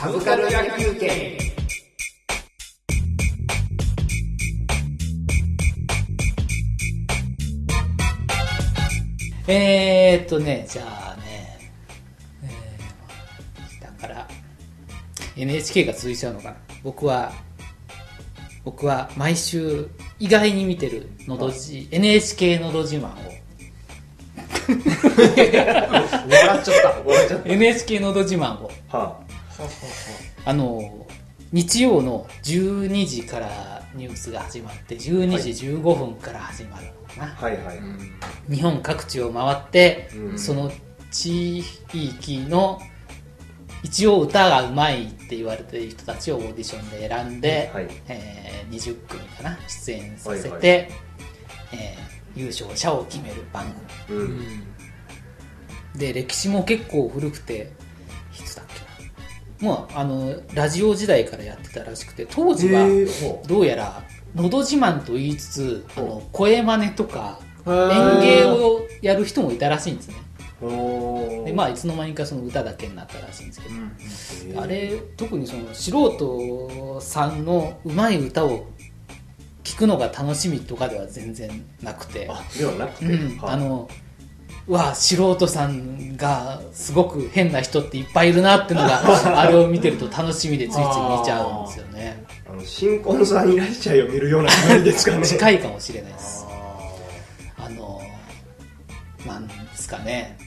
サブカル野球券えーっとね、じゃあね、えー、だから、NHK が続いちゃうのかな。僕は、僕は毎週意外に見てるのどじ、NHK のど自慢を、笑っちゃった。笑っちゃっ NHK のど自慢を、た。はあ の、日曜の12時からニュースが始まって、12時15分から始まるのかな。あ、はいはい。日本各地を回って、うんその地域の一応歌がうまいって言われてる人たちをオーディションで選んで、はいえー20組かな出演させて、はいはいえー優勝者を決める番組うん。で歴史も結構古くていつだもうあのラジオ時代からやってたらしくて当時はどうやら「のど自慢」と言いつつあの声真似とかう演芸をやる人もいたらしいんですね。でまあいつの間にかその歌だけになったらしいんですけど、へー。あれ特にその素人さんのうまい歌を聞くのが楽しみとかでは全然なくて。あ、ではなくて。うん、はい。あ、のうわ素人さんがすごく変な人っていっぱいいるなってのが あれを見てると楽しみでついつい見ちゃうんですよね。あの、新婚さんいらっしゃいを見るような感じですかね。近いかもしれないです。あのなんですかね。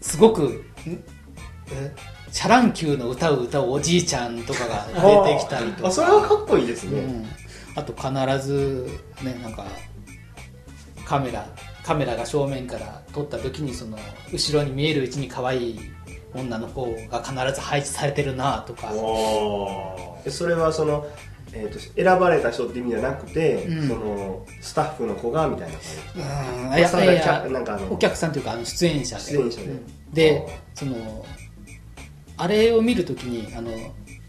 すごくシャ乱Q の歌を歌うおじいちゃんとかが出てきたりとか。あ、それはかっこいいですね。うん、あと必ずねなんかカメラカメラが正面から撮った時にその後ろに見えるうちに可愛い女の子が必ず配置されてるなとか。それはその、えー、と選ばれた人って意味じゃなくて、うん。そのスタッフの子がみたいな感じ。うん。まあそれいやいやなんかあのお客さんというかあの出演者で。出演者で。うんでそのあれを見るときにあの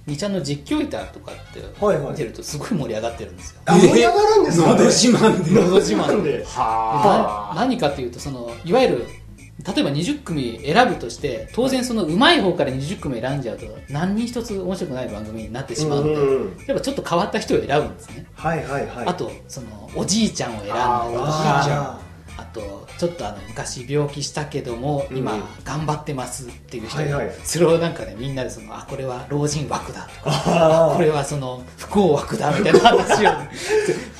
2ちゃんの実況板とかって見てるとすごい盛り上がってるんですよ、あ盛り上がるんですかのど自慢で。のど自慢で。はな何かというとそのいわゆる例えば20組選ぶとして当然その上手い方から20組選んじゃうと何人一つ面白くない番組になってしまうので、うんうんうん。やっぱちょっと変わった人を選ぶんですね、はいはいはい。あとそのおじいちゃんを選んだりおじいかちゃん。あとちょっとあの昔病気したけども今うん。頑張ってますっていう人、はいはい。それをなんかねみんなでそのあこれは老人枠だとかあこれはその不幸枠だみたいな話を。ー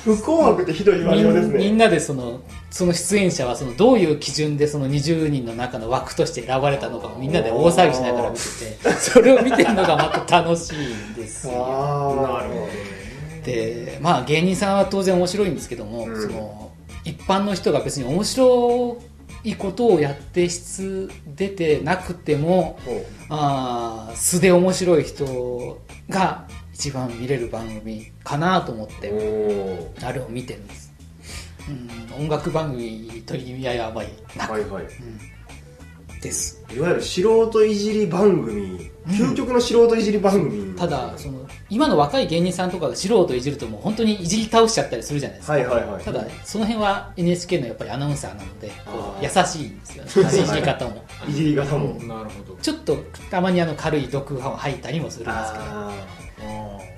不幸悪ってひどい言われようですね。みんなでそのその出演者はそのどういう基準でその20人の中の枠として選ばれたのかをみんなで大騒ぎしながら見ててそれを見てるのがまた楽しいんですよ。なるほどね。でまあ芸人さんは当然面白いんですけども、うん。その一般の人が別に面白いことをやって質出てなくてもほあー素で面白い人が一番見れる番組かなと思って、あれを見てるんです、うん、音楽番組という意味合いはあまりなく。はいはいです。いわゆる素人いじり番組。究極の素人いじり番組。ただその今の若い芸人さんとかが素人いじるともう本当にいじり倒しちゃったりするじゃないですか、はいはいはい。ただその辺は NHK のやっぱりアナウンサーなので優あしいんですよ。ねいじり方も。いじり方も。なるほど。ちょっとたまにあの軽い毒を吐いたりもするんですけど。あ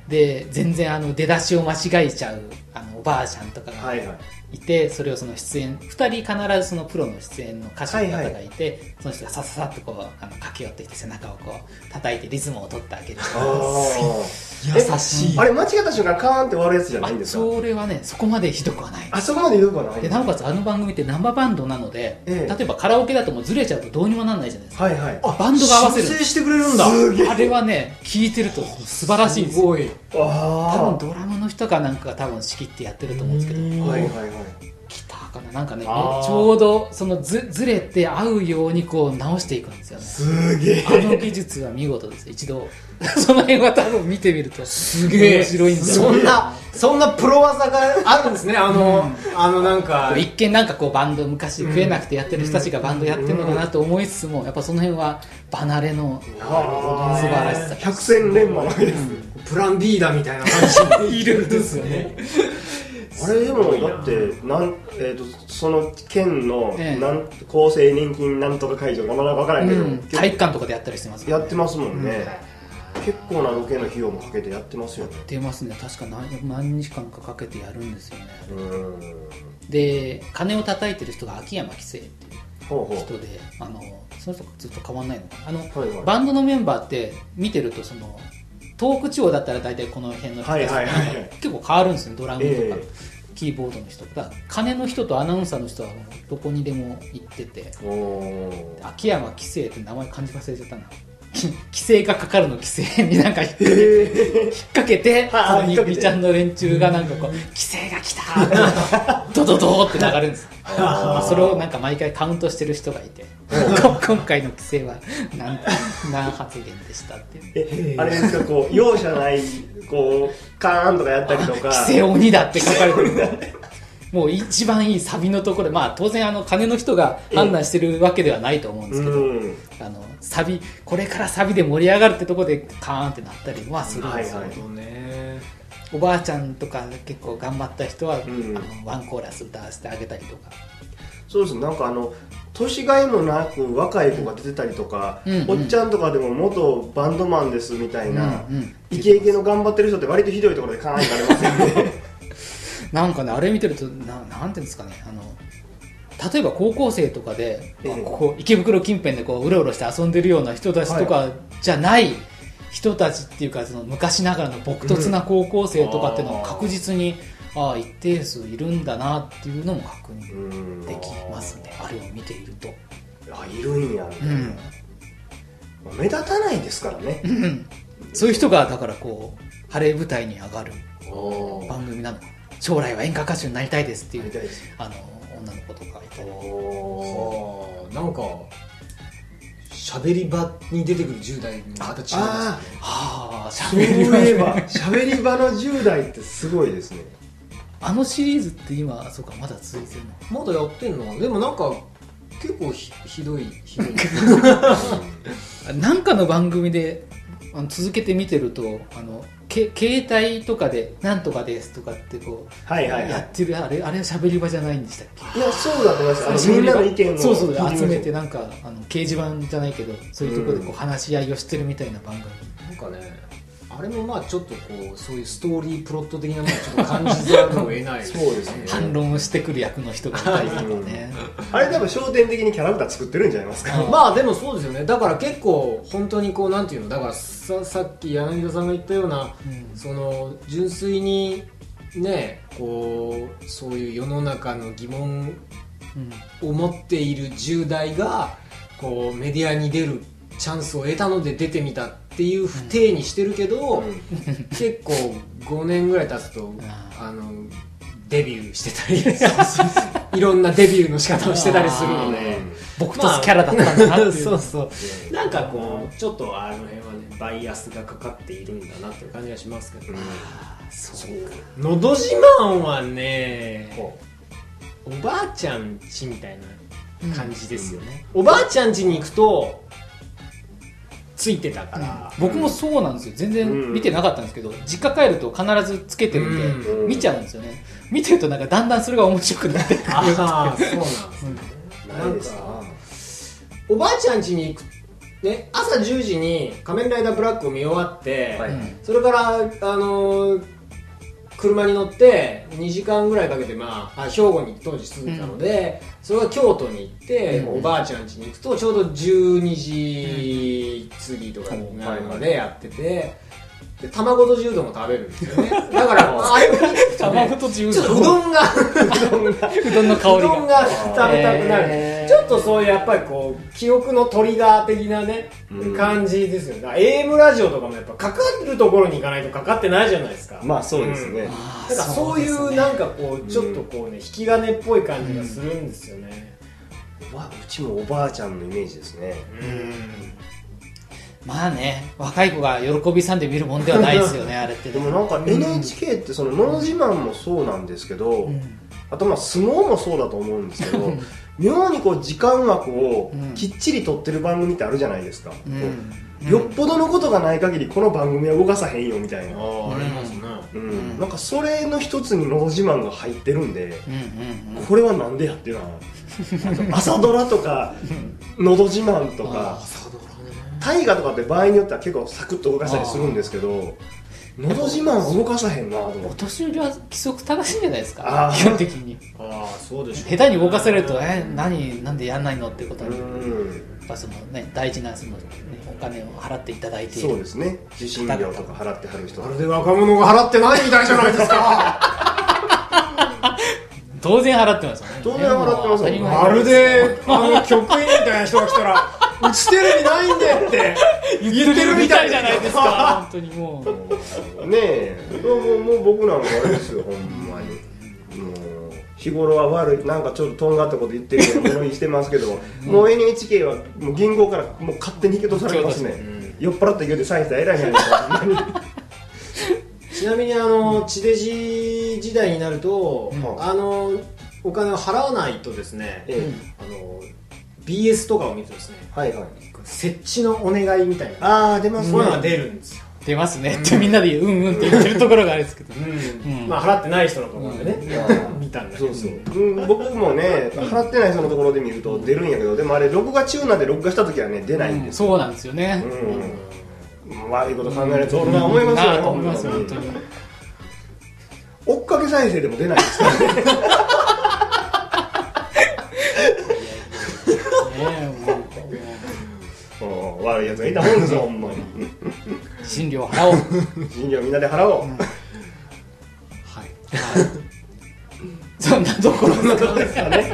で全然あの出だしを間違えちゃうあのおばあちゃんとかがーはいはいいてそれをその出演2人必ずそのプロの出演の歌手の方がいて、その人がさっささっとこうあの駆け寄ってきて背中をこう叩いてリズムを取ってあげるあ 優しい。あれ間違った瞬間カーンって割るやつじゃないんあですか？それはねそこまでひどくはない。あそこまでひどくはない。でなおかつあの番組って生バンドなので、ええ。例えばカラオケだともうずれちゃうとどうにもなんないじゃないですか。はいはい。バンドが合わせる。修正してくれるんだ。すげえ。あれはね聞いてると素晴らしいんですよ。すごい。あ多分ドラムの人かなんかが多分仕切ってやってると思うんですけど。はいはいはいギターかな。なんかねちょうどそのずずれて合うようにこう直していくんですよね。すげえ。あの技術は見事です一度。その辺は多分見てみるとすげえ。面白いんですよ。そんな、そんなプロ技があるんですね。あの、あのなんか、一見なんかこうバンド昔食えなくてやってる人たちがバンドやってるのかなと思いつつもやっぱその辺は離れの素晴らしさ。百戦錬磨のわけです。プラン B だみたいな感じでいるんですよね あれでもだってなん、えー、とその県のええ。なん厚生年金なんとか会場がまだ分からんけど、うん、体育館とかでやったりしてますやってますもんね、結構なロケの費用もかけてやってますよね。出ますね。確か何何日間かかけてやるんですよね。うーん。で鐘を叩いてる人が秋山紀生っていう人であのその人ずっと変わんないのかな。あの、はいはい。バンドのメンバーって見てるとその東北地方だったら大体この辺の人はいはい結構変わるんですよドラムとか、えキーボードの人とか。鐘の人とアナウンサーの人はどこにでも行ってて。秋山紀生って名前漢字忘れちゃったな。き規制がかかるの規制になんか引っ掛け引っ掛けてあその引っ掛けて。みちゃんの連中がなんかこう「規制が来た!」ドドドーって流れるんです。それをなんか毎回カウントしてる人がいて。こ 今回の規制は何何発言でしたっていう。えあれですかこう容赦ないこうカーンとかやったりとか。規制鬼だって書かれてる もう一番いいサビのところでまあ当然あの金の人が判断してるわけではないと思うんですけど、うん。あのサビこれからサビで盛り上がるってところでカーンってなったりはするんですよ、はいね。おばあちゃんとか結構頑張った人は、ん。あのワンコーラス歌わせてあげたりとか。そうです。なんかあの年がいもなく若い子が出てたりとか、うんうん。おっちゃんとかでも元バンドマンですみたいな、うんうん。イケイケの頑張ってる人って割とひどいところでカーンいかれませんねなんかねあれ見てるとななんていうんですかねあの例えば高校生とかで、ええ。ここ池袋近辺でこううろうろして遊んでるような人たちとかじゃない人たちっていうかその昔ながらの朴突な高校生とかっていうのは確実に、ああ一定数いるんだなっていうのも確認うんできますね。あれを見ていると、あいるんやみたいな、うん。目立たないですからね、うん。そういう人がだからこう晴れ舞台に上がる番組なの将来は演歌歌手になりたいですっていうあの女の子とかいたりなんか喋り場に出てくる10代のまた違いますねあはあ喋り場。いえば喋り場の10代ってすごいですね。あのシリーズって今そうかまだ続いてるの？まだやってんの？でもなんか結構ひひどいひどい。なんかの番組であの続けて見てるとあのけ携帯とかで「なんとかです」とかってこう、はいはいはい。やってるあれあれは喋り場じゃないんでしたっけ？いやそうだと思います。みんなの意見をそうそう集めてなんかあの掲示板じゃないけどそういうところでこう話し合いをしてるみたいな番組、なんかねあれもまあちょっとこうそういうストーリープロット的なものをちょっと感じざるを得ないそうですね。反論をしてくる役の人がいたりとかねあれ多分焦点的にキャラクター作ってるんじゃないますか？うん。まあでもそうですよね。だから結構本当にこうなんていうのだからささっき柳田さんが言ったような、うん。その純粋にねこうそういう世の中の疑問うん。を持っている10代がこうメディアに出るチャンスを得たので出てみたっていう不定にしてるけど、うん。結構5年ぐらい経つとああのデビューしてたり いろんなデビューの仕方をしてたりするので。僕とキャラだったんだなっていう、そうそう。なんかこうちょっとあの辺はねバイアスがかかっているんだなっていう感じがしますけど、そうのど自慢はねこおばあちゃん家みたいな感じですよね、おばあちゃん家に行くとついてたから、僕もそうなんですよ。全然見てなかったんですけど、実家帰ると必ずつけてるんで、うん。見ちゃうんですよね。見てるとなんかだんだんそれが面白くなってくる。ああそうなんですね、うないですかおばあちゃん家に行くね朝10時に「仮面ライダーブラック」を見終わって、はい。うん。それから、あのー車に乗って2時間ぐらいかけて、まあ、あ兵庫に当時住んでたので、それが京都に行って、うん。おばあちゃん家に行くとちょうど12時過ぎとかになるまでやってて、で卵と柔道も食べるんですよね。だから ああいうふうに聞くとね卵と柔ちょっとう道どんが うどんの香りうどんが食べたくなる、えー。ちょっとそういうやっぱりこう記憶のトリガー的なね、うん。感じですよね。だから AM ラジオとかもやっぱかかってるところに行かないとかかってないじゃないですか。まあそうですね、あーだからそういうなんかこうちょっとこうね引き金っぽい感じがするんですよね。わうちもおばあちゃんのイメージですねまあね若い子が喜びさんで見るもんではないですよね あれってね。でもなんか NHK ってその「のど自慢」もそうなんですけど、うん。あとまあ相撲もそうだと思うんですけど妙にこう時間枠をうん。きっちり取ってる番組ってあるじゃないですか、うん。よっぽどのことがない限りこの番組は動かさへんよみたいな、ああありますね。うん、なんかそれの一つに「のど自慢」が入ってるんでうんうんうん。これはなんでやっていうのは。朝ドラとか「のど自慢」とか。朝ドラ。ね大河とかって場合によっては結構サクッと動かしたりするんですけど「のど自慢」は動かさへんなと思おって。年寄りは規則正しいんじゃないですあかー。基本的に。ああそうでしょ下手に動かされるとえ何なんでやんないのっていうことうにやんっぱそのね大事なその、ね、お金を払っていただいて。そうですね。受信料とか払ってはる人。まるで若者が払ってないみたいじゃないですか。当然払ってますよね。当然払ってますよ。もう当たり前まるであの局員みたいな人が来たらうちテレビないんでって。言ってるみたいじゃないですか。本当にもう。ねえ。もうもう僕なんかあれですよほんまに。もう日頃は悪いなんかちょっととんがったこと言ってるようなものにしてますけどもう NHK はもう銀行からもう勝手に引き落とされますね、酔っ払って言うてサインしたら偉いじゃないですかほんまに。ちなみにあの地デジ時代になると、うん。あのお金を払わないとですね、え。あの BS とかを見るとですね。えはいはい。設置のお願いみたいな。ああ出ますね。そういうのが出るんですよ、出ますね。ってみんなでうん。うんって言ってるところがあるんですけど。うん。まあ払ってない人のところでね、うん。見たんだけど。そうそう、うん、僕もね払ってない人のところで見ると出るんやけどでもあれ録画中なんで録画した時はね出ないんうん。ですそうなんですよね。うん、悪いこと考えるやつおるな思いますよ、なあと思いますよ本当に。追っかけ再生でも出ないですからねね悪いやつがいたもんですよほんまに。う診療払おう。診療みんなで払おう、はい。そんなところですかね